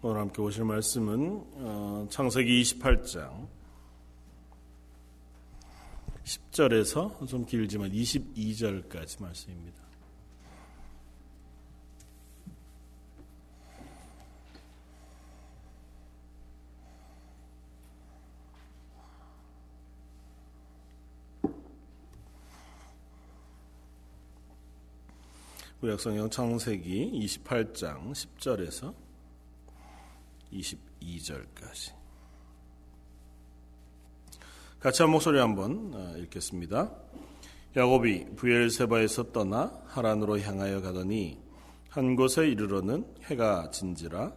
오늘 함께 보실 말씀은 어, 창세기 28장 10절에서 좀 길지만 22절까지 말씀입니다. 구약성경 창세기 28장 10절에서 22절까지. 같이 한 목소리 한번 어, 읽겠습니다. 야곱이 부엘세바에서 떠나 하란으로 향하여 가더니 한 곳에 이르러는 해가 진지라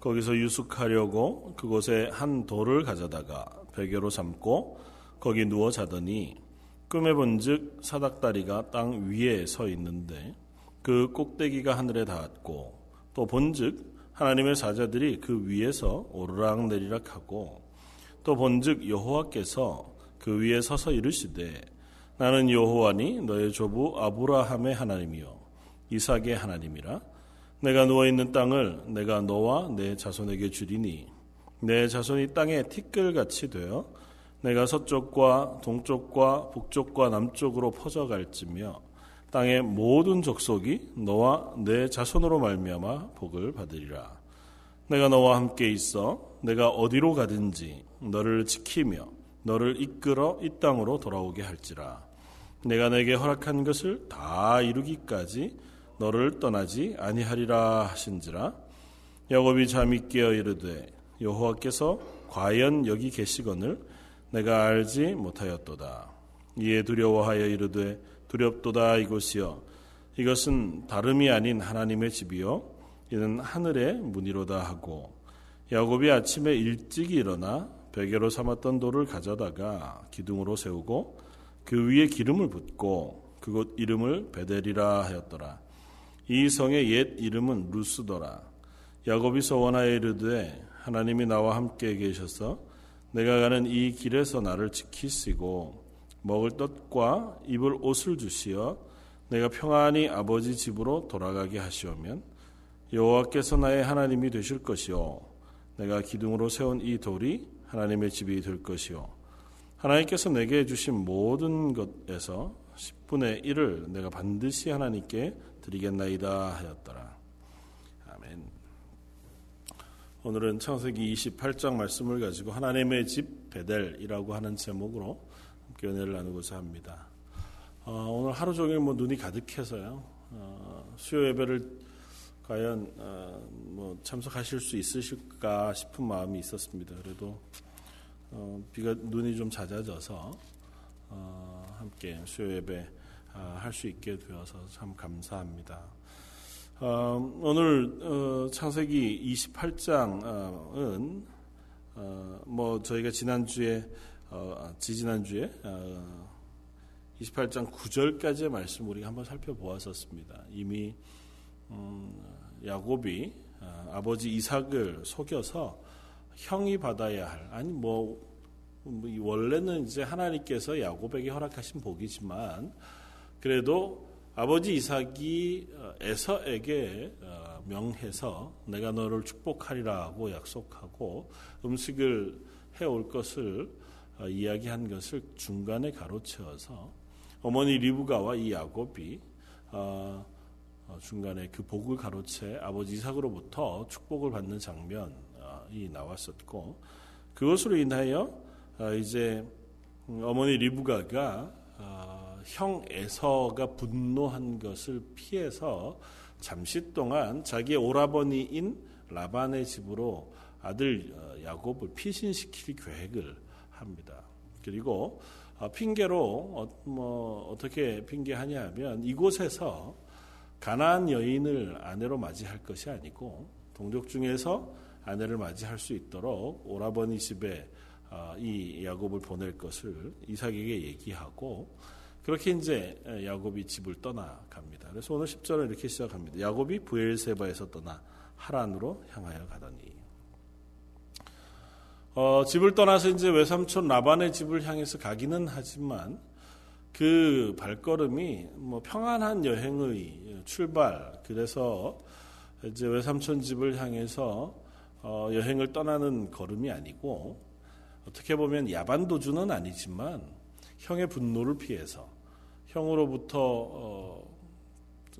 거기서 유숙하려고 그곳에 한 돌을 가져다가 베개로 삼고 거기 누워 자더니 꿈에 본즉 사닥다리가 땅 위에 서 있는데 그 꼭대기가 하늘에 닿았고 또 본즉 하나님의 사자들이 그 위에서 오르락 내리락 하고 또 본즉 여호와께서 그 위에 서서 이르시되 나는 여호와니 너의 조부 아브라함의 하나님이요 이삭의 하나님이라. 내가 누워 있는 땅을 내가 너와 내 자손에게 주리니 내 자손이 땅에 티끌같이 되어 내가 서쪽과 동쪽과 북쪽과 남쪽으로 퍼져갈지며 땅의 모든 족속이 너와 내 자손으로 말미암아 복을 받으리라. 내가 너와 함께 있어 내가 어디로 가든지 너를 지키며 너를 이끌어 이 땅으로 돌아오게 할지라. 내가 내게 허락한 것을 다 이루기까지 너를 떠나지 아니하리라 하신지라. 야곱이 잠이 깨어 이르되 여호와께서 과연 여기 계시거늘 내가 알지 못하였도다. 이에 두려워하여 이르되 두렵도다 이곳이여. 이것은 다름이 아닌 하나님의 집이요. 이는 하늘의 문이로다 하고 야곱이 아침에 일찍 일어나 베개로 삼았던 돌을 가져다가 기둥으로 세우고 그 위에 기름을 붓고 그곳 이름을 베델이라 하였더라. 이 성의 옛 이름은 루스더라. 야곱이 소원하여 이르되 하나님이 나와 함께 계셔서 내가 가는 이 길에서 나를 지키시고 먹을 떡과 입을 옷을 주시어 내가 평안히 아버지 집으로 돌아가게 하시오면 여호와께서 나의 하나님이 되실 것이요 내가 기둥으로 세운 이 돌이 하나님의 집이 될 것이요 하나님께서 내게 주신 모든 것에서 10분의 1을 내가 반드시 하나님께 드리겠나이다 하였더라. 아멘. 오늘은 창세기 28장 말씀을 가지고 하나님의 집 베델이라고 하는 제목으로 함께 은혜를 나누고자 합니다. 어, 오늘 하루 종일 뭐 눈이 가득해서요. 어, 수요 예배를 과연 어, 뭐 참석하실 수 있으실까 싶은 마음이 있었습니다. 그래도 어, 비가 눈이 좀 잦아져서 어, 함께 수요 예배 아, 할수 있게 되어서 참 감사합니다. 어, 오늘 창세기 28장은 뭐 저희가 지난 주에 어, 아, 지지난 주에 어, 28장 9절까지의 말씀 우리가 한번 살펴보았었습니다. 이미 음, 야곱이 어, 아버지 이삭을 속여서 형이 받아야 할 아니 뭐, 뭐 원래는 이제 하나님께서 야곱에게 허락하신 복이지만 그래도 아버지 이삭이 어, 에서에게 어, 명해서 내가 너를 축복하리라고 약속하고 음식을 해올 것을 어, 이야기한 것을 중간에 가로채어서 어머니 리브가와 이 야곱이 어, 어, 중간에 그 복을 가로채 아버지 이삭으로부터 축복을 받는 장면이 나왔었고 그것으로 인하여 이제 어머니 리브가가 형 에서가 분노한 것을 피해서 잠시 동안 자기의 오라버니인 라반의 집으로 아들 야곱을 피신시킬 계획을 합니다. 그리고 어, 핑계로 어, 뭐 어떻게 핑계하냐면 이곳에서 가나안 여인을 아내로 맞이할 것이 아니고 동족 중에서 아내를 맞이할 수 있도록 오라버니 집에 어, 이 야곱을 보낼 것을 이삭에게 얘기하고 그렇게 이제 야곱이 집을 떠나갑니다. 그래서 오늘 10절은 이렇게 시작합니다. 야곱이 부엘세바에서 떠나 하란으로 향하여 가더니 어, 집을 떠나서 이제 외삼촌 라반의 집을 향해서 가기는 하지만 그 발걸음이 뭐 평안한 여행의 출발 그래서 이제 외삼촌 집을 향해서 어, 여행을 떠나는 걸음이 아니고 어떻게 보면 야반 도주는 아니지만 형의 분노를 피해서 형으로부터 어,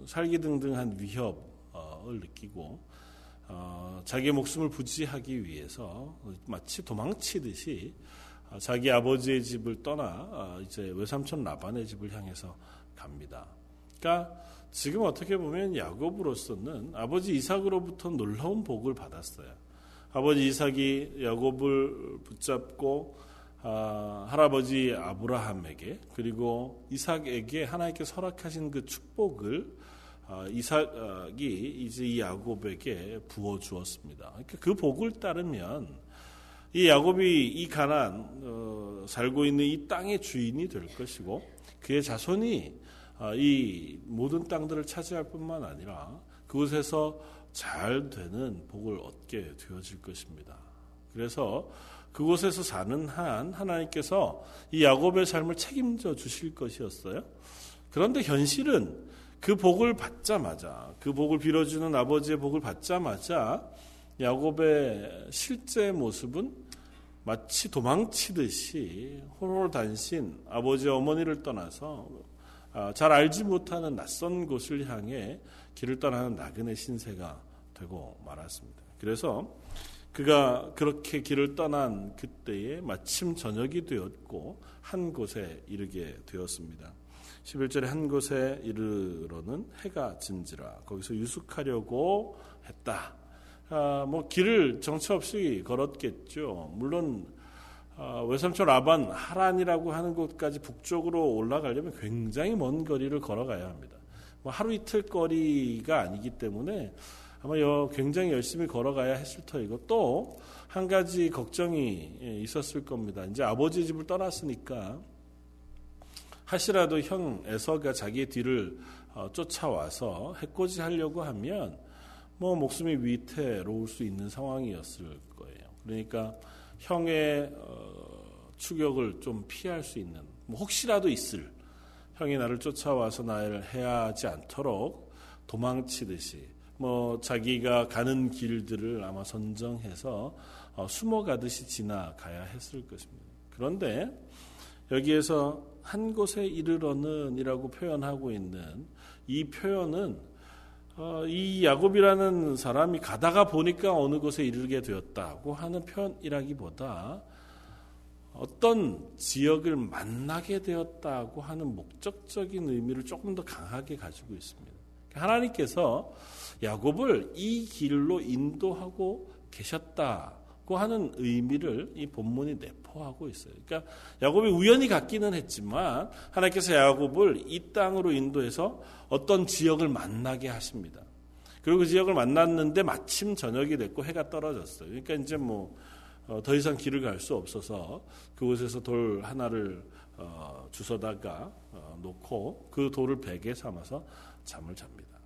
살기 등등한 위협을 느끼고 어, 자기의 목숨을 부지하기 위해서 마치 도망치듯이 자기 아버지의 집을 떠나 이제 외삼촌 라반의 집을 향해서 갑니다. 그러니까 지금 어떻게 보면 야곱으로서는 아버지 이삭으로부터 놀라운 복을 받았어요. 아버지 이삭이 야곱을 붙잡고 아, 할아버지 아브라함에게 그리고 이삭에게 하나님께 설악하신 그 축복을 아, 이삭이 이제 이 야곱에게 부어 주었습니다. 그러니까 그 복을 따르면 이 야곱이 이 가난 어, 살고 있는 이 땅의 주인이 될 것이고 그의 자손이 아, 이 모든 땅들을 차지할 뿐만 아니라 그곳에서 잘 되는 복을 얻게 되어질 것입니다. 그래서 그곳에서 사는 한 하나님께서 이 야곱의 삶을 책임져 주실 것이었어요. 그런데 현실은 그 복을 받자마자 그 복을 빌어주는 아버지의 복을 받자마자 야곱의 실제 모습은 마치 도망치듯이 홀홀단신 아버지 어머니를 떠나서 아, 잘 알지 못하는 낯선 곳을 향해 길을 떠나는 나그네 신세가 되고 말았습니다. 그래서 그가 그렇게 길을 떠난 그때에 마침 저녁이 되었고 한 곳에 이르게 되었습니다. 11절에 한 곳에 이르러는 해가 진지라 거기서 유숙하려고 했다. 아, 뭐 길을 정처 없이 걸었겠죠. 물론 아, 외삼촌 라반 하란이라고 하는 곳까지 북쪽으로 올라가려면 굉장히 먼 거리를 걸어가야 합니다. 뭐 하루 이틀 거리가 아니기 때문에 아마 굉장히 열심히 걸어가야 했을 터이고 또 한 가지 걱정이 예, 있었을 겁니다. 이제 아버지 집을 떠났으니까 하시라도 형 에서가 자기의 뒤를 어, 쫓아와서 해코지 하려고 하면 뭐 목숨이 위태로울 수 있는 상황이었을 거예요. 그러니까 형의 어, 추격을 좀 피할 수 있는 뭐 혹시라도 있을 형이 나를 쫓아와서 나를 해하지 않도록 도망치듯이 뭐 자기가 가는 길들을 아마 선정해서 어, 숨어가듯이 지나가야 했을 것입니다. 그런데 여기에서 한 곳에 이르러는이라고 표현하고 있는 이 표현은 어, 이 야곱이라는 사람이 가다가 보니까 어느 곳에 이르게 되었다고 하는 표현이라기보다 어떤 지역을 만나게 되었다고 하는 목적적인 의미를 조금 더 강하게 가지고 있습니다. 하나님께서 야곱을 이 길로 인도하고 계셨다고 하는 의미를 이 본문이 내포하고 있어요. 그러니까 야곱이 우연히 갔기는 했지만 하나님께서 야곱을 이 땅으로 인도해서 어떤 지역을 만나게 하십니다. 그리고 그 지역을 만났는데 마침 저녁이 됐고 해가 떨어졌어요. 그러니까 이제 뭐더 어, 이상 길을 갈 수 없어서 그곳에서 돌 하나를 어, 주워다가 어, 놓고 그 돌을 베개 삼아서 잠을 잡니다.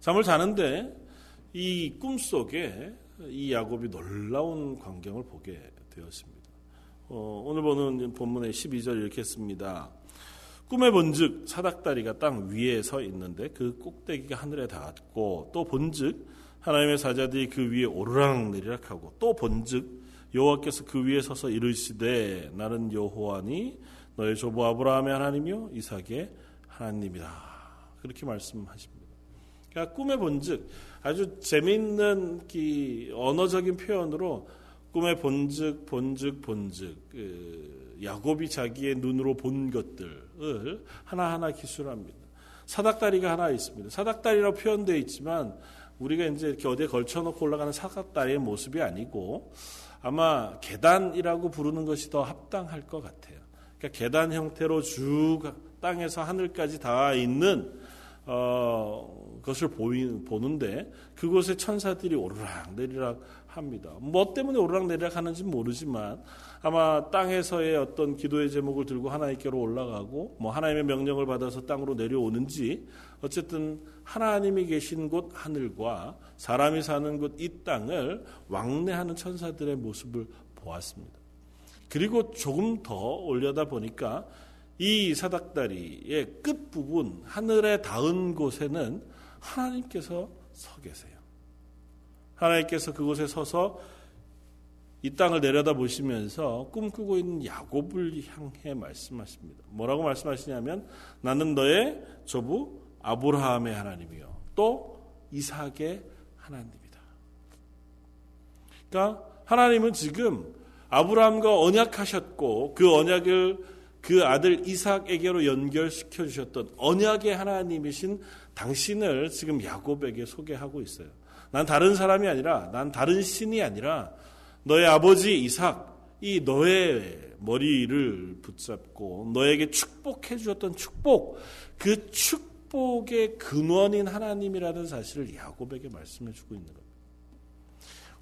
잠을 자는데 이 꿈속에 이 야곱이 놀라운 광경을 보게 되었습니다. 어, 오늘 보는 본문의 12절 이렇게 씁니다. 꿈에 본즉 사닥다리가 땅 위에 서 있는데 그 꼭대기가 하늘에 닿았고 또 본즉 하나님의 사자들이 그 위에 오르락 내리락하고 또 본즉 여호와께서 그 위에 서서 이르시되 나는 여호와니 너의 조부 아브라함의 하나님이요 이삭의 하나님이다. 그렇게 말씀하십니다. 그러니까 꿈에 본즉 아주 재미있는 이 언어적인 표현으로 꿈에 본즉 본즉 본즉 그 야곱이 자기의 눈으로 본 것들을 하나하나 기술합니다. 사닥다리가 하나 있습니다. 사닥다리라고 표현되어 있지만 우리가 이제 이렇게 어디에 걸쳐놓고 올라가는 사닥다리의 모습이 아니고 아마 계단이라고 부르는 것이 더 합당할 것 같아요. 그러니까 계단 형태로 쭉 땅에서 하늘까지 닿아 있는 어, 것을 보는데 그곳에 천사들이 오르락 내리락 합니다. 뭐 때문에 오르락 내리락 하는지 모르지만 아마 땅에서의 어떤 기도의 제목을 들고 하나님께로 올라가고 뭐 하나님의 명령을 받아서 땅으로 내려오는지 어쨌든 하나님이 계신 곳 하늘과 사람이 사는 곳 이 땅을 왕래하는 천사들의 모습을 보았습니다. 그리고 조금 더 올려다 보니까 이 사닥다리의 끝부분 하늘에 닿은 곳에는 하나님께서 서 계세요. 하나님께서 그곳에 서서 이 땅을 내려다 보시면서 꿈꾸고 있는 야곱을 향해 말씀하십니다. 뭐라고 말씀하시냐면 나는 너의 조부 아브라함의 하나님이요 또 이삭의 하나님이다. 그러니까 하나님은 지금 아브라함과 언약하셨고 그 언약을 그 아들 이삭에게로 연결시켜 주셨던 언약의 하나님이신 당신을 지금 야곱에게 소개하고 있어요. 난 다른 사람이 아니라 난 다른 신이 아니라 너의 아버지 이삭 이 너의 머리를 붙잡고 너에게 축복해 주셨던 축복 그 축복의 근원인 하나님이라는 사실을 야곱에게 말씀해 주고 있는 겁니다.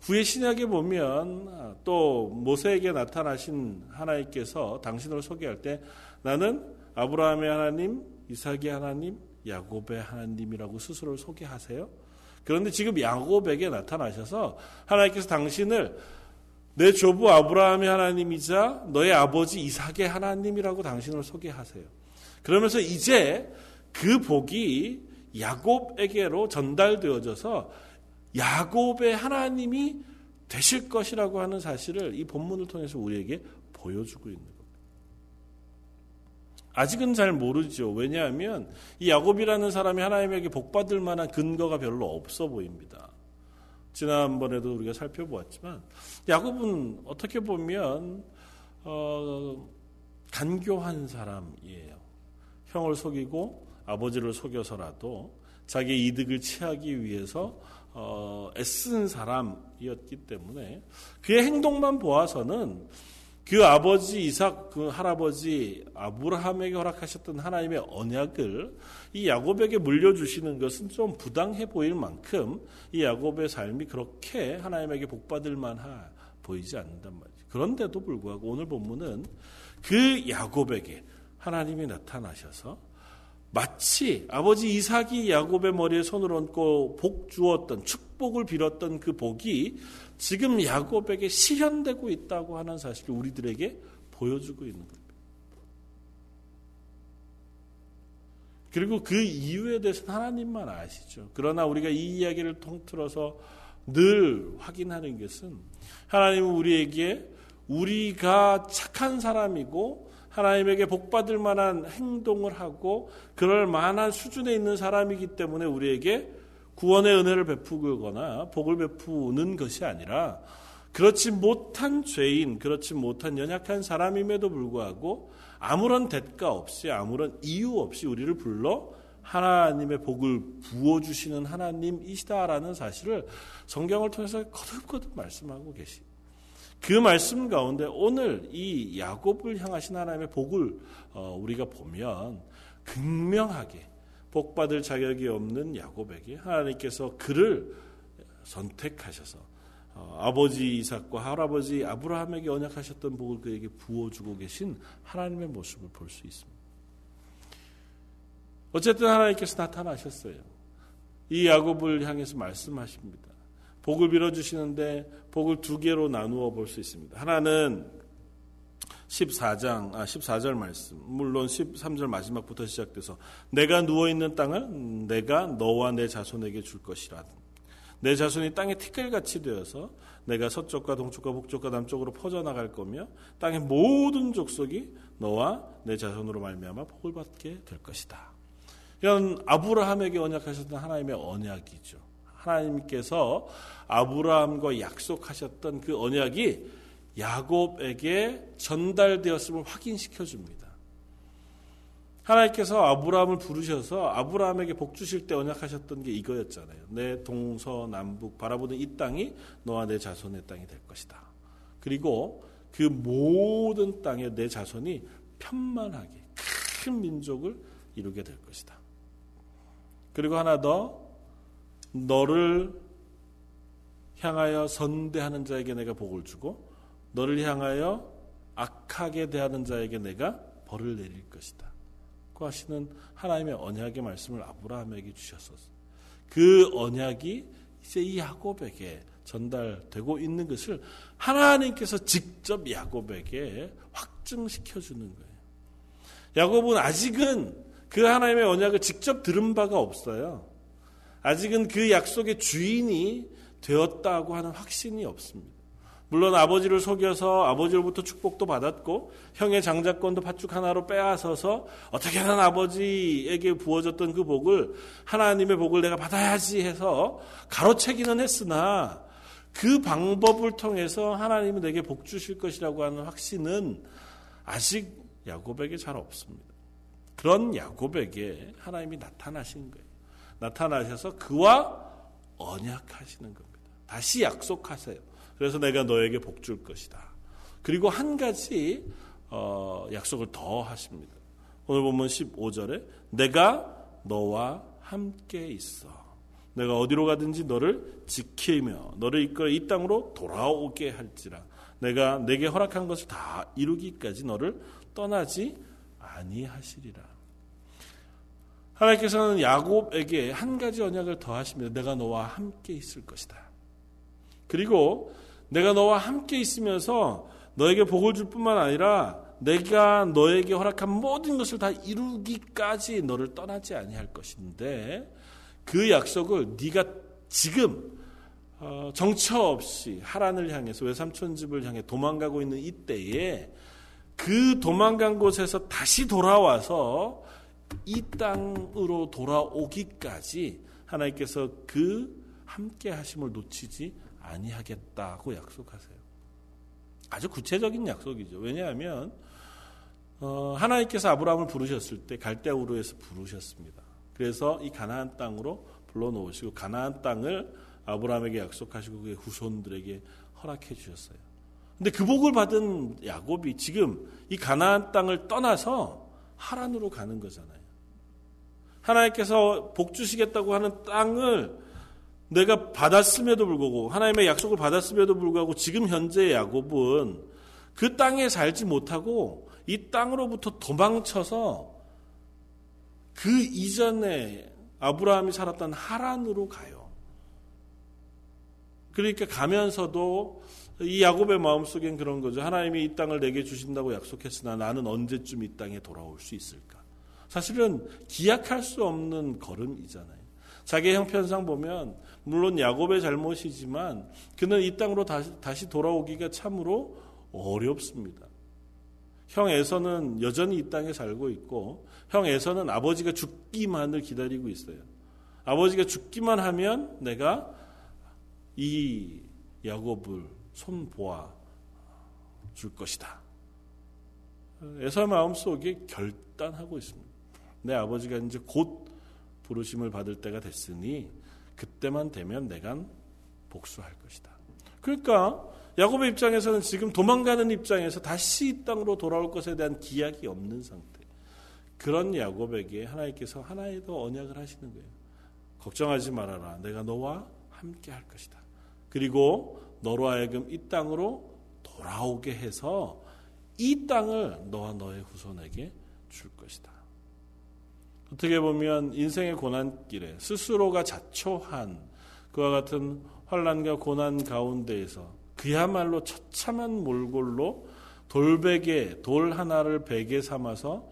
후에 신약에 보면 또 모세에게 나타나신 하나님께서 당신을 소개할 때 나는 아브라함의 하나님, 이삭의 하나님, 야곱의 하나님이라고 스스로를 소개하세요. 그런데 지금 야곱에게 나타나셔서 하나님께서 당신을 내 조부 아브라함의 하나님이자 너의 아버지 이삭의 하나님이라고 당신을 소개하세요. 그러면서 이제 그 복이 야곱에게로 전달되어져서 야곱의 하나님이 되실 것이라고 하는 사실을 이 본문을 통해서 우리에게 보여주고 있는 겁니다. 아직은 잘 모르죠. 왜냐하면 이 야곱이라는 사람이 하나님에게 복받을 만한 근거가 별로 없어 보입니다. 지난번에도 우리가 살펴보았지만 야곱은 어떻게 보면 어, 간교한 사람이에요. 형을 속이고 아버지를 속여서라도 자기 이득을 취하기 위해서 어, 애쓴 사람이었기 때문에 그의 행동만 보아서는 그 아버지 이삭, 그 할아버지 아브라함에게 허락하셨던 하나님의 언약을 이 야곱에게 물려주시는 것은 좀 부당해 보일 만큼 이 야곱의 삶이 그렇게 하나님에게 복받을 만하 보이지 않는단 말이죠. 그런데도 불구하고 오늘 본문은 그 야곱에게 하나님이 나타나셔서 마치 아버지 이삭이 야곱의 머리에 손을 얹고 복 주었던 축복을 빌었던 그 복이 지금 야곱에게 실현되고 있다고 하는 사실을 우리들에게 보여주고 있는 겁니다. 그리고 그 이유에 대해서는 하나님만 아시죠. 그러나 우리가 이 이야기를 통틀어서 늘 확인하는 것은 하나님은 우리에게 우리가 착한 사람이고 하나님에게 복받을 만한 행동을 하고 그럴 만한 수준에 있는 사람이기 때문에 우리에게 구원의 은혜를 베푸거나 복을 베푸는 것이 아니라 그렇지 못한 죄인, 그렇지 못한 연약한 사람임에도 불구하고 아무런 대가 없이 아무런 이유 없이 우리를 불러 하나님의 복을 부어주시는 하나님이시다라는 사실을 성경을 통해서 거듭거듭 말씀하고 계시. 그 말씀 가운데 오늘 이 야곱을 향하신 하나님의 복을 어, 우리가 보면 극명하게 복받을 자격이 없는 야곱에게 하나님께서 그를 선택하셔서 어, 아버지 이삭과 할아버지 아브라함에게 언약하셨던 복을 그에게 부어주고 계신 하나님의 모습을 볼 수 있습니다. 어쨌든 하나님께서 나타나셨어요. 이 야곱을 향해서 말씀하십니다. 복을 빌어주시는데 복을 두 개로 나누어 볼 수 있습니다. 하나는 14장, 아, 14절 말씀. 물론 13절 마지막부터 시작돼서 내가 누워 있는 땅을 내가 너와 내 자손에게 줄 것이라. 내 자손이 땅에 티끌같이 되어서 내가 서쪽과 동쪽과 북쪽과 남쪽으로 퍼져 나갈 거며 땅의 모든 족속이 너와 내 자손으로 말미암아 복을 받게 될 것이다. 이건 아브라함에게 언약하셨던 하나님의 언약이죠. 하나님께서 아브라함과 약속하셨던 그 언약이 야곱에게 전달되었음을 확인시켜 줍니다. 하나님께서 아브라함을 부르셔서 아브라함에게 복 주실 때 언약하셨던 게 이거였잖아요. 내 동서남북 바라보는 이 땅이 너와 내 자손의 땅이 될 것이다. 그리고 그 모든 땅에 내 자손이 편만하게 큰 민족을 이루게 될 것이다. 그리고 하나 더 너를 향하여 선대하는 자에게 내가 복을 주고 너를 향하여 악하게 대하는 자에게 내가 벌을 내릴 것이다. 그 하시는 하나님의 언약의 말씀을 아브라함에게 주셨었어. 그 언약이 이제 이 야곱에게 전달되고 있는 것을 하나님께서 직접 야곱에게 확증시켜 주는 거예요. 야곱은 아직은 그 하나님의 언약을 직접 들은 바가 없어요. 아직은 그 약속의 주인이 되었다고 하는 확신이 없습니다. 물론 아버지를 속여서 아버지로부터 축복도 받았고 형의 장자권도 팥죽 하나로 빼앗아서 어떻게 든 아버지에게 부어졌던 그 복을 하나님의 복을 내가 받아야지 해서 가로채기는 했으나 그 방법을 통해서 하나님은 내게 복 주실 것이라고 하는 확신은 아직 야곱에게 잘 없습니다. 그런 야곱에게 하나님이 나타나신 거예요. 나타나셔서 그와 언약하시는 겁니다. 다시 약속하세요. 그래서 내가 너에게 복 줄 것이다. 그리고 한 가지 어, 약속을 더 하십니다. 오늘 보면 15절에 내가 너와 함께 있어. 내가 어디로 가든지 너를 지키며 너를 이끌어 이 땅으로 돌아오게 할지라. 내가 내게 허락한 것을 다 이루기까지 너를 떠나지 아니하시리라. 하나님께서는 야곱에게 한 가지 언약을 더 하십니다. 내가 너와 함께 있을 것이다. 그리고 내가 너와 함께 있으면서 너에게 복을 줄 뿐만 아니라 내가 너에게 허락한 모든 것을 다 이루기까지 너를 떠나지 아니할 것인데 그 약속을 네가 지금 어, 정처 없이 하란을 향해서 외삼촌 집을 향해 도망가고 있는 이때에 그 도망간 곳에서 다시 돌아와서 이 땅으로 돌아오기까지 하나님께서 그 함께 하심을 놓치지 아니하겠다고 약속하세요. 아주 구체적인 약속이죠. 왜냐하면 어, 하나님께서 아브라함을 부르셨을 때 갈대 우르에서 부르셨습니다. 그래서 이 가나안 땅으로 불러놓으시고 가나안 땅을 아브라함에게 약속하시고 그의 후손들에게 허락해 주셨어요. 근데 그 복을 받은 야곱이 지금 이 가나안 땅을 떠나서 하란으로 가는 거잖아요. 하나님께서 복 주시겠다고 하는 땅을 내가 받았음에도 불구하고 하나님의 약속을 받았음에도 불구하고 지금 현재 야곱은 그 땅에 살지 못하고 이 땅으로부터 도망쳐서 그 이전에 아브라함이 살았던 하란으로 가요. 그러니까 가면서도 이 야곱의 마음속엔 그런 거죠. 하나님이 이 땅을 내게 주신다고 약속했으나 나는 언제쯤 이 땅에 돌아올 수 있을까? 사실은 기약할 수 없는 걸음이잖아요. 자기 형편상 보면 물론 야곱의 잘못이지만 그는 이 땅으로 다시, 다시 돌아오기가 참으로 어렵습니다. 형 에서는 여전히 이 땅에 살고 있고 형 에서는 아버지가 죽기만을 기다리고 있어요. 아버지가 죽기만 하면 내가 이 야곱을 손 보아 줄 것이다. 에서의 마음 속에 결단하고 있습니다. 내 아버지가 이제 곧 부르심을 받을 때가 됐으니 그때만 되면 내가 복수할 것이다. 그러니까 야곱의 입장에서는 지금 도망가는 입장에서 다시 이 땅으로 돌아올 것에 대한 기약이 없는 상태. 그런 야곱에게 하나님께서 하나의 더 언약을 하시는 거예요. 걱정하지 말아라. 내가 너와 함께 할 것이다. 그리고 너로 하여금 이 땅으로 돌아오게 해서 이 땅을 너와 너의 후손에게 줄 것이다. 어떻게 보면 인생의 고난길에 스스로가 자초한 그와 같은 환란과 고난 가운데에서 그야말로 처참한 몰골로 돌베개 돌 하나를 베개 삼아서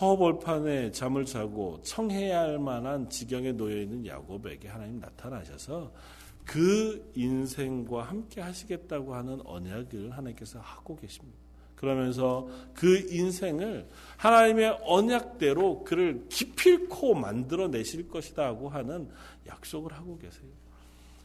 허벌판에 잠을 자고 청해야 할 만한 지경에 놓여 있는 야곱에게 하나님 나타나셔서 그 인생과 함께 하시겠다고 하는 언약을 하나님께서 하고 계십니다. 그러면서 그 인생을 하나님의 언약대로 그를 기필코 만들어 내실 것이다고 하는 약속을 하고 계세요.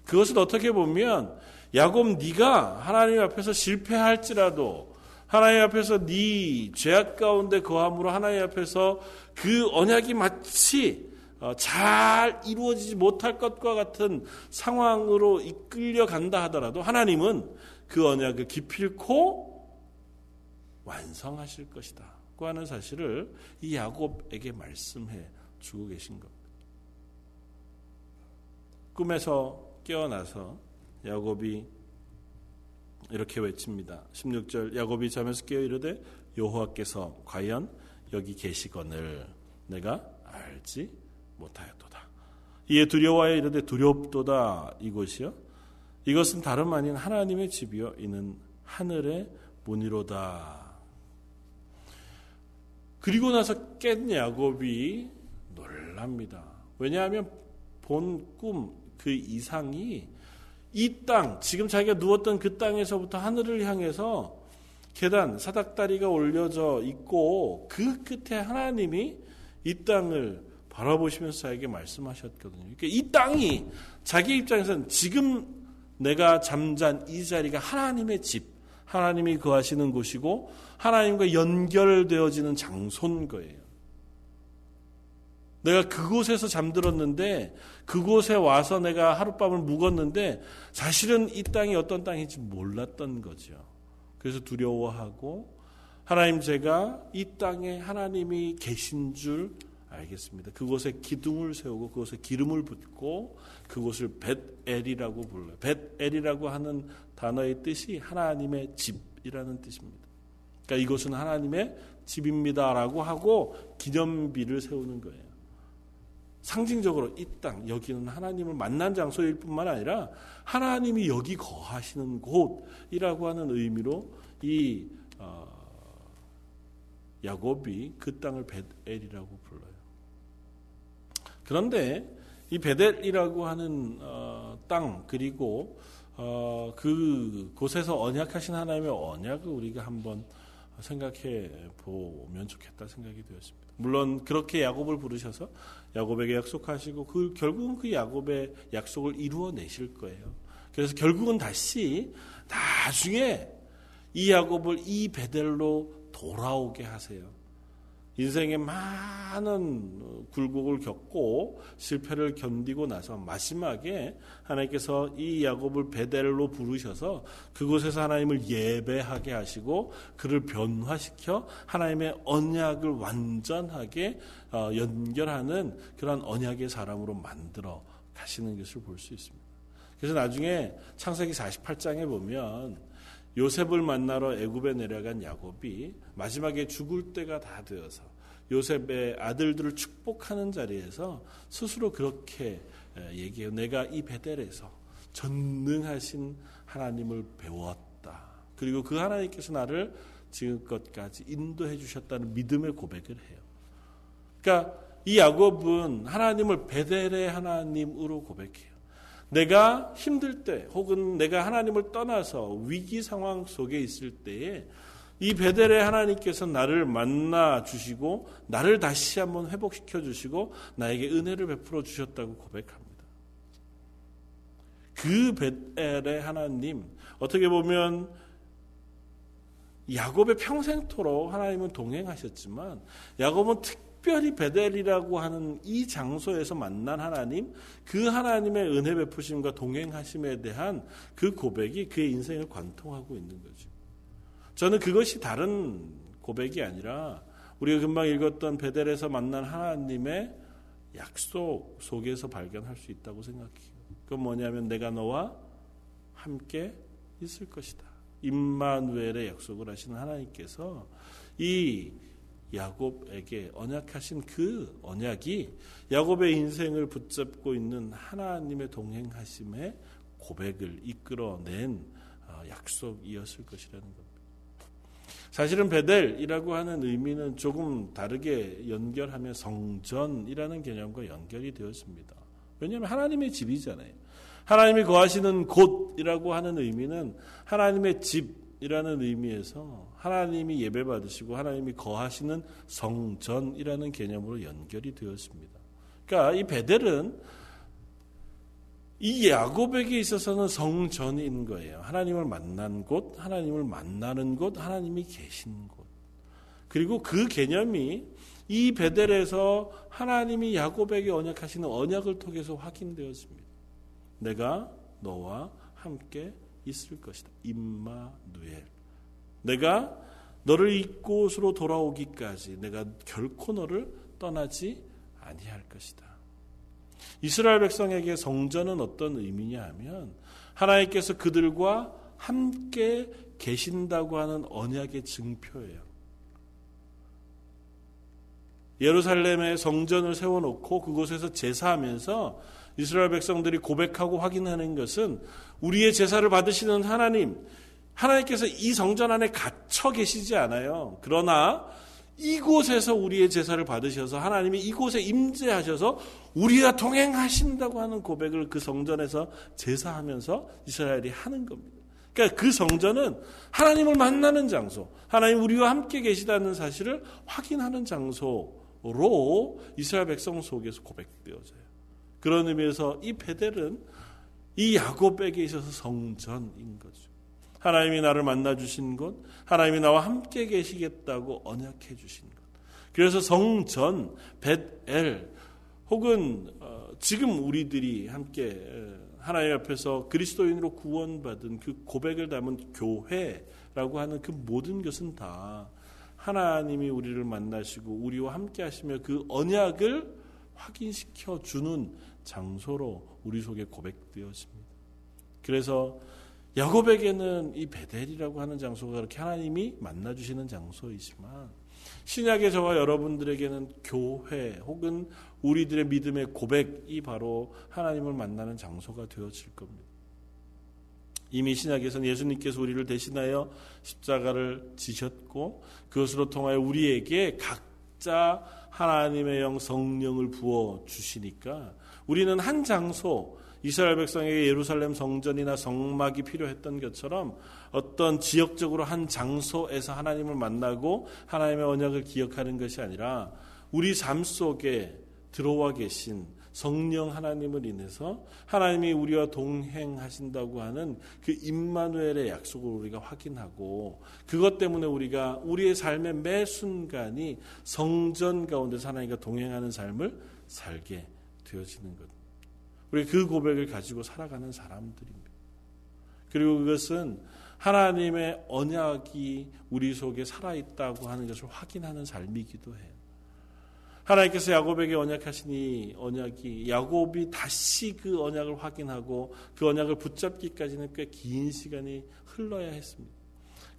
그것은 어떻게 보면 야곱 네가 하나님 앞에서 실패할지라도 하나님 앞에서 네 죄악 가운데 거함으로 하나님 앞에서 그 언약이 마치 어, 잘 이루어지지 못할 것과 같은 상황으로 이끌려 간다 하더라도 하나님은 그 언약을 기필코 완성하실 것이다. 고 하는 사실을 이 야곱에게 말씀해 주고 계신 겁니다. 꿈에서 깨어나서 야곱이 이렇게 외칩니다. 16절 야곱이 잠에서 깨어 이르되 여호와께서 과연 여기 계시거늘 내가 알지 못하였도다. 이에 두려워하여 이르되 두렵도다 이곳이요. 이것은 다름 아닌 하나님의 집이요 이는 하늘의 문이로다. 그리고 나서 깬 야곱이 놀랍니다. 왜냐하면 본 꿈 그 이상이 이 땅, 지금 자기가 누웠던 그 땅에서부터 하늘을 향해서 계단, 사닥다리가 올려져 있고 그 끝에 하나님이 이 땅을 바라보시면서 자에게 말씀하셨거든요. 그러니까 이 땅이 자기 입장에서는 지금 내가 잠잔 이 자리가 하나님의 집, 하나님이 거하시는 곳이고 하나님과 연결되어지는 장소인 거예요. 내가 그곳에서 잠들었는데 그곳에 와서 내가 하룻밤을 묵었는데 사실은 이 땅이 어떤 땅인지 몰랐던 거죠. 그래서 두려워하고 하나님 제가 이 땅에 하나님이 계신 줄 알겠습니다. 그곳에 기둥을 세우고 그곳에 기름을 붓고 그곳을 벳엘이라고 불러요. 벳엘이라고 하는 단어의 뜻이 하나님의 집이라는 뜻입니다. 그러니까 이곳은 하나님의 집입니다라고 하고 기념비를 세우는 거예요. 상징적으로 이 땅, 여기는 하나님을 만난 장소일 뿐만 아니라 하나님이 여기 거하시는 곳이라고 하는 의미로 이 어, 야곱이 그 땅을 벳엘이라고 불러요. 그런데 이 베델이라고 하는 어, 땅 그리고 어, 그 곳에서 언약하신 하나님의 언약을 우리가 한번 생각해 보면 좋겠다 생각이 되었습니다. 물론 그렇게 야곱을 부르셔서 야곱에게 약속하시고 그 결국은 그 야곱의 약속을 이루어 내실 거예요. 그래서 결국은 다시 나중에 이 야곱을 이 베델로 돌아오게 하세요. 인생에 많은 굴곡을 겪고 실패를 견디고 나서 마지막에 하나님께서 이 야곱을 베델로 부르셔서 그곳에서 하나님을 예배하게 하시고 그를 변화시켜 하나님의 언약을 완전하게 어, 연결하는 그런 언약의 사람으로 만들어 가시는 것을 볼 수 있습니다. 그래서 나중에 창세기 48장에 보면 요셉을 만나러 애굽에 내려간 야곱이 마지막에 죽을 때가 다 되어서 요셉의 아들들을 축복하는 자리에서 스스로 그렇게 얘기해요. 내가 이 베델에서 전능하신 하나님을 배웠다. 그리고 그 하나님께서 나를 지금껏까지 인도해 주셨다는 믿음의 고백을 해요. 그러니까 이 야곱은 하나님을 베델의 하나님으로 고백해요. 내가 힘들 때 혹은 내가 하나님을 떠나서 위기 상황 속에 있을 때에 이 베델의 하나님께서 나를 만나 주시고 나를 다시 한번 회복시켜 주시고 나에게 은혜를 베풀어 주셨다고 고백합니다. 그 베델의 하나님 어떻게 보면 야곱의 평생토록 하나님은 동행하셨지만 야곱은 특 특별히 베델이라고 하는 이 장소에서 만난 하나님, 그 하나님의 은혜 베푸심과 동행하심에 대한 그 고백이 그의 인생을 관통하고 있는 거죠. 저는 그것이 다른 고백이 아니라 우리가 금방 읽었던 베델에서 만난 하나님의 약속 속에서 발견할 수 있다고 생각해요. 그건 뭐냐면 내가 너와 함께 있을 것이다. 임마누엘의 약속을 하시는 하나님께서 이 야곱에게 언약하신 그 언약이 야곱의 인생을 붙잡고 있는 하나님의 동행하심의 고백을 이끌어낸 어, 약속이었을 것이라는 겁니다. 사실은 베델이라고 하는 의미는 조금 다르게 연결하며 성전이라는 개념과 연결이 되었습니다. 왜냐하면 하나님의 집이잖아요. 하나님이 거하시는 곳이라고 하는 의미는 하나님의 집, 이라는 의미에서 하나님이 예배 받으시고 하나님이 거하시는 성전이라는 개념으로 연결이 되었습니다. 그러니까 이 베델은 이 야곱에게 있어서는 성전인 거예요. 하나님을 만난 곳, 하나님을 만나는 곳, 하나님이 계신 곳. 그리고 그 개념이 이 베델에서 하나님이 야곱에게 언약하시는 언약을 통해서 확인되었습니다. 내가 너와 함께 있을 것이다. 임마누엘. 내가 너를 이곳으로 돌아오기까지 내가 결코 너를 떠나지 아니할 것이다. 이스라엘 백성에게 성전은 어떤 의미냐 하면 하나님께서 그들과 함께 계신다고 하는 언약의 증표예요. 예루살렘에 성전을 세워놓고 그곳에서 제사하면서 이스라엘 백성들이 고백하고 확인하는 것은 우리의 제사를 받으시는 하나님, 하나님께서 이 성전 안에 갇혀 계시지 않아요. 그러나 이곳에서 우리의 제사를 받으셔서 하나님이 이곳에 임재하셔서 우리가 동행하신다고 하는 고백을 그 성전에서 제사하면서 이스라엘이 하는 겁니다. 그러니까 그 성전은 하나님을 만나는 장소, 하나님 우리와 함께 계시다는 사실을 확인하는 장소로 이스라엘 백성 속에서 고백되어져요. 그런 의미에서 이 베델은 이 야곱에게 있어서 성전인 거죠. 하나님이 나를 만나 주신 곳, 하나님이 나와 함께 계시겠다고 언약해 주신 곳. 그래서 성전, 벳엘 혹은 어, 지금 우리들이 함께 하나님 앞에서 그리스도인으로 구원받은 그 고백을 담은 교회라고 하는 그 모든 것은 다 하나님이 우리를 만나시고 우리와 함께 하시며 그 언약을 확인시켜 주는 장소로 우리 속에 고백되어집니다. 그래서 야곱에게는 이 베델이라고 하는 장소가 그렇게 하나님이 만나 주시는 장소이지만 신약의 저와 여러분들에게는 교회 혹은 우리들의 믿음의 고백이 바로 하나님을 만나는 장소가 되어질 겁니다. 이미 신약에서는 예수님께서 우리를 대신하여 십자가를 지셨고 그것으로 통하여 우리에게 각자 하나님의 영 성령을 부어 주시니까 우리는 한 장소 이스라엘 백성에게 예루살렘 성전이나 성막이 필요했던 것처럼 어떤 지역적으로 한 장소에서 하나님을 만나고 하나님의 언약을 기억하는 것이 아니라 우리 삶 속에 들어와 계신 성령 하나님을 인해서 하나님이 우리와 동행하신다고 하는 그 임마누엘의 약속을 우리가 확인하고 그것 때문에 우리가 우리의 삶의 매 순간이 성전 가운데서 하나님과 동행하는 삶을 살게 되어지는 것. 우리 그 고백을 가지고 살아가는 사람들입니다. 그리고 그것은 하나님의 언약이 우리 속에 살아있다고 하는 것을 확인하는 삶이기도 해요. 하나님께서 야곱에게 언약하신 이 언약이 야곱이 다시 그 언약을 확인하고 그 언약을 붙잡기까지는 꽤 긴 시간이 흘러야 했습니다.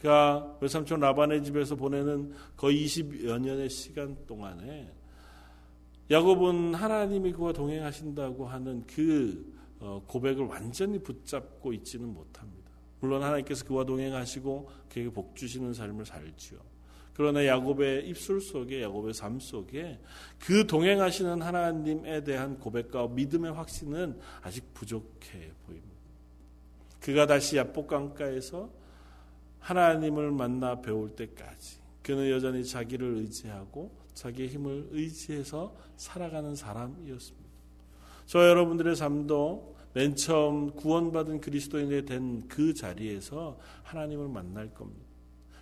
그가 외삼촌 라반의 집에서 보내는 거의 20여 년의 시간 동안에 야곱은 하나님이 그와 동행하신다고 하는 그 어, 고백을 완전히 붙잡고 있지는 못합니다. 물론 하나님께서 그와 동행하시고 그에게 복 주시는 삶을 살지요. 그러나 야곱의 입술 속에 야곱의 삶 속에 그 동행하시는 하나님에 대한 고백과 믿음의 확신은 아직 부족해 보입니다. 그가 다시 야복강가에서 하나님을 만나 배울 때까지 그는 여전히 자기를 의지하고 자기의 힘을 의지해서 살아가는 사람이었습니다. 저 여러분들의 삶도 맨 처음 구원받은 그리스도인이 된 그 자리에서 하나님을 만날 겁니다.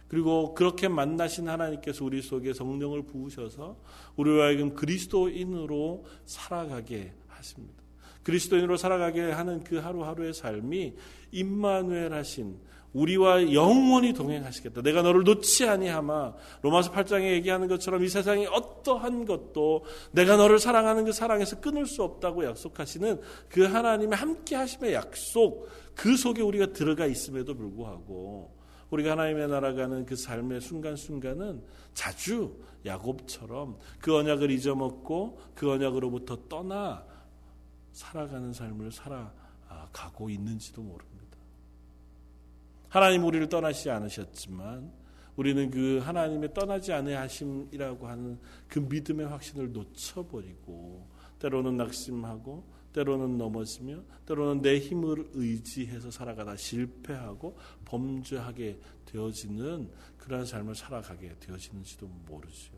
그리고 그렇게 만나신 하나님께서 우리 속에 성령을 부으셔서 우리와 하여금 그리스도인으로 살아가게 하십니다. 그리스도인으로 살아가게 하는 그 하루하루의 삶이 임마누엘 하신 우리와 영원히 동행하시겠다. 내가 너를 놓지 아니하마. 로마서 8장에 얘기하는 것처럼 이 세상에 어떠한 것도 내가 너를 사랑하는 그 사랑에서 끊을 수 없다고 약속하시는 그 하나님의 함께 하심의 약속 그 속에 우리가 들어가 있음에도 불구하고 우리가 하나님의 나라가는 그 삶의 순간순간은 자주 야곱처럼 그 언약을 잊어먹고 그 언약으로부터 떠나 살아가는 삶을 살아가고 있는지도 모릅니다. 하나님 우리를 떠나시지 않으셨지만 우리는 그 하나님의 떠나지 않으심이라고 하는 그 믿음의 확신을 놓쳐버리고 때로는 낙심하고 때로는 넘어지며 때로는 내 힘을 의지해서 살아가다 실패하고 범죄하게 되어지는 그러한 삶을 살아가게 되어지는지도 모르죠.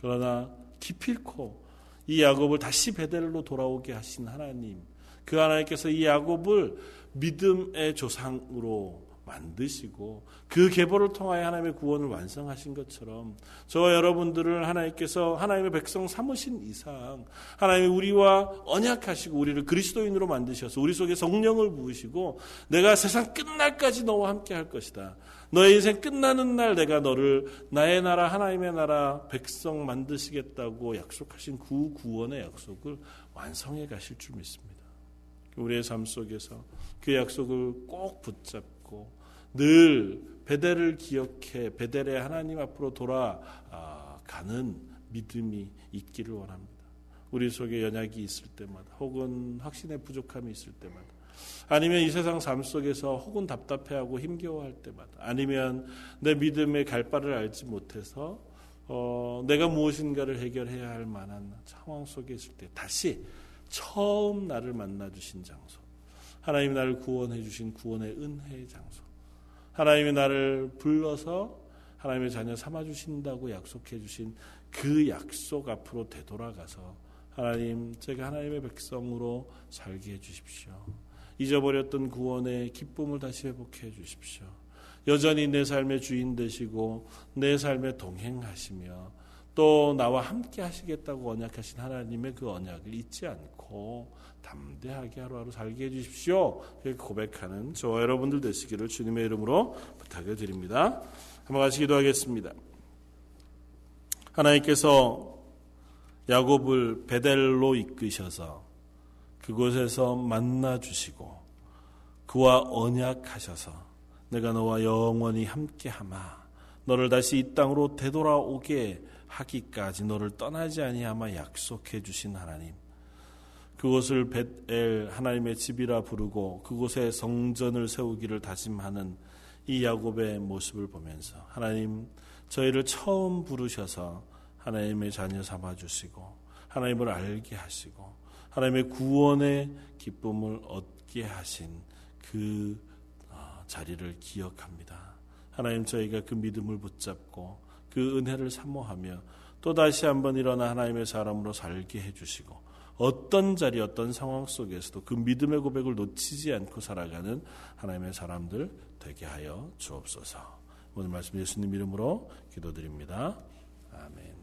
그러나 기필코 이 야곱을 다시 베델로 돌아오게 하신 하나님, 그 하나님께서 이 야곱을 믿음의 조상으로 만드시고 그 계보를 통하여 하나님의 구원을 완성하신 것처럼 저와 여러분들을 하나님께서 하나님의 백성 삼으신 이상 하나님이 우리와 언약하시고 우리를 그리스도인으로 만드셔서 우리 속에 성령을 부으시고 내가 세상 끝날까지 너와 함께 할 것이다. 너의 인생 끝나는 날 내가 너를 나의 나라 하나님의 나라 백성 만드시겠다고 약속하신 그 구원의 약속을 완성해 가실 줄 믿습니다. 우리의 삶 속에서 그 약속을 꼭 붙잡고 있고 늘 베델을 기억해 베델의 하나님 앞으로 돌아가는 믿음이 있기를 원합니다. 우리 속에 연약이 있을 때마다 혹은 확신의 부족함이 있을 때마다 아니면 이 세상 삶 속에서 혹은 답답해하고 힘겨워할 때마다 아니면 내 믿음의 갈 바를 알지 못해서 어, 내가 무엇인가를 해결해야 할 만한 상황 속에 있을 때 다시 처음 나를 만나 주신 장소. 하나님이 나를 구원해 주신 구원의 은혜의 장소. 하나님이 나를 불러서 하나님의 자녀 삼아 주신다고 약속해 주신 그 약속 앞으로 되돌아가서 하나님 제가 하나님의 백성으로 살게 해 주십시오. 잊어버렸던 구원의 기쁨을 다시 회복해 주십시오. 여전히 내 삶의 주인 되시고 내 삶에 동행하시며 또 나와 함께 하시겠다고 언약하신 하나님의 그 언약을 잊지 않고 담대하게 하루하루 살게 해주십시오. 고백하는 저와 여러분들 되시기를 주님의 이름으로 부탁을 드립니다. 한번 같이 기도하겠습니다. 하나님께서 야곱을 베델로 이끄셔서 그곳에서 만나 주시고 그와 언약하셔서 내가 너와 영원히 함께하마 너를 다시 이 땅으로 되돌아오게 하기까지 너를 떠나지 아니하마 약속해 주신 하나님. 그곳을 벳엘 하나님의 집이라 부르고 그곳에 성전을 세우기를 다짐하는 이 야곱의 모습을 보면서 하나님 저희를 처음 부르셔서 하나님의 자녀 삼아 주시고 하나님을 알게 하시고 하나님의 구원의 기쁨을 얻게 하신 그 어, 자리를 기억합니다. 하나님 저희가 그 믿음을 붙잡고 그 은혜를 사모하며 또 다시 한번 일어나 하나님의 사람으로 살게 해주시고 어떤 자리 어떤 상황 속에서도 그 믿음의 고백을 놓치지 않고 살아가는 하나님의 사람들 되게 하여 주옵소서. 오늘 말씀 예수님 이름으로 기도드립니다. 아멘.